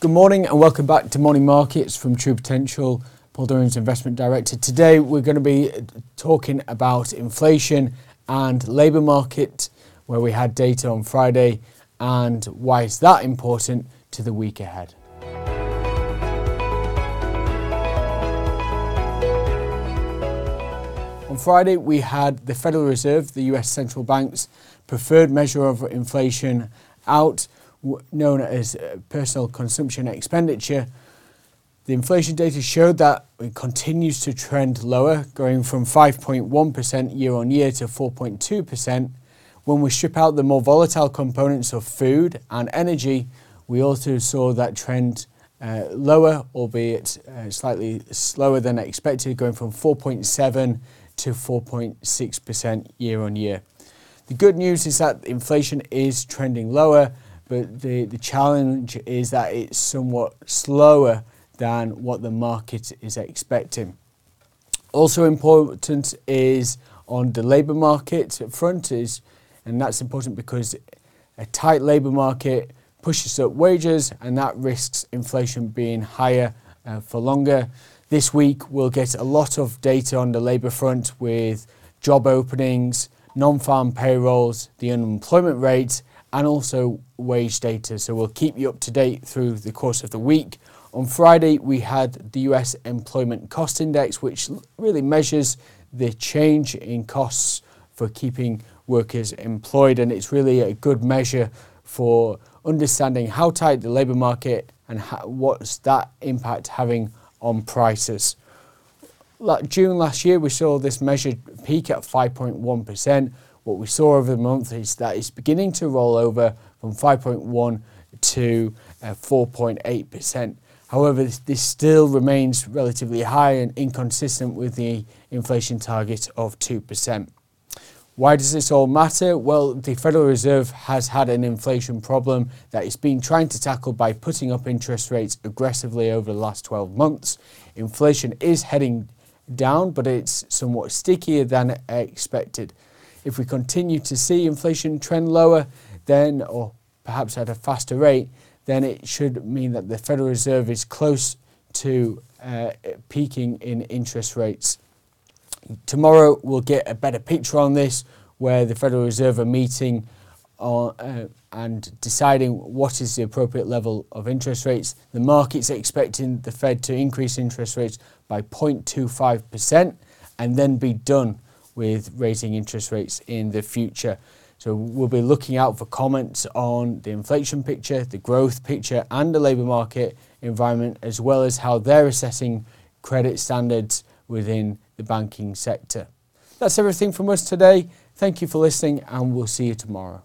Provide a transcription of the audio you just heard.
Good morning and welcome back to Morning Markets from True Potential. Paul Durham's Investment Director. Today we're going to be talking about inflation and labour market, where we had data on Friday, and why is that important to the week ahead. On Friday, we had the Federal Reserve, the US central bank's preferred measure of inflation, out, known as uh, personal consumption expenditure. The inflation data showed that it continues to trend lower, going from 5.1% year on year to 4.2%. When we strip out the more volatile components of food and energy, we also saw that trend uh, lower, albeit uh, slightly slower than expected, going from 4.7 to 4.6% year on year. The good news is that inflation is trending lower, but the, the challenge is that it's somewhat slower than what the market is expecting. Also important is on the labour market front is, and that's important because a tight labour market pushes up wages and that risks inflation being higher uh, for longer. This week, we'll get a lot of data on the labour front with job openings, non farm payrolls, the unemployment rate, and also wage data. So we'll keep you up to date through the course of the week. On Friday, we had the US Employment Cost Index, which really measures the change in costs for keeping workers employed, and it's really a good measure for understanding how tight the labour market and how, what's that impact having on prices. Like June last year, we saw this measured peak at 5.1%. What we saw over the month is that it's beginning to roll over from 5.1 to uh, 4.8%. However, this, this still remains relatively high and inconsistent with the inflation target of 2%. Why does this all matter? Well, the Federal Reserve has had an inflation problem that it's been trying to tackle by putting up interest rates aggressively over the last 12 months. Inflation is heading down, but it's somewhat stickier than expected. If we continue to see inflation trend lower, then, or perhaps at a faster rate, then it should mean that the Federal Reserve is close to uh, peaking in interest rates. Tomorrow we'll get a better picture on this where the Federal Reserve are meeting on, uh, and deciding what is the appropriate level of interest rates. The market's expecting the Fed to increase interest rates by 0.25% and then be done with raising interest rates in the future. So we'll be looking out for comments on the inflation picture, the growth picture, and the labour market environment, as well as how they're assessing credit standards within the banking sector. That's everything from us today. Thank you for listening, and we'll see you tomorrow.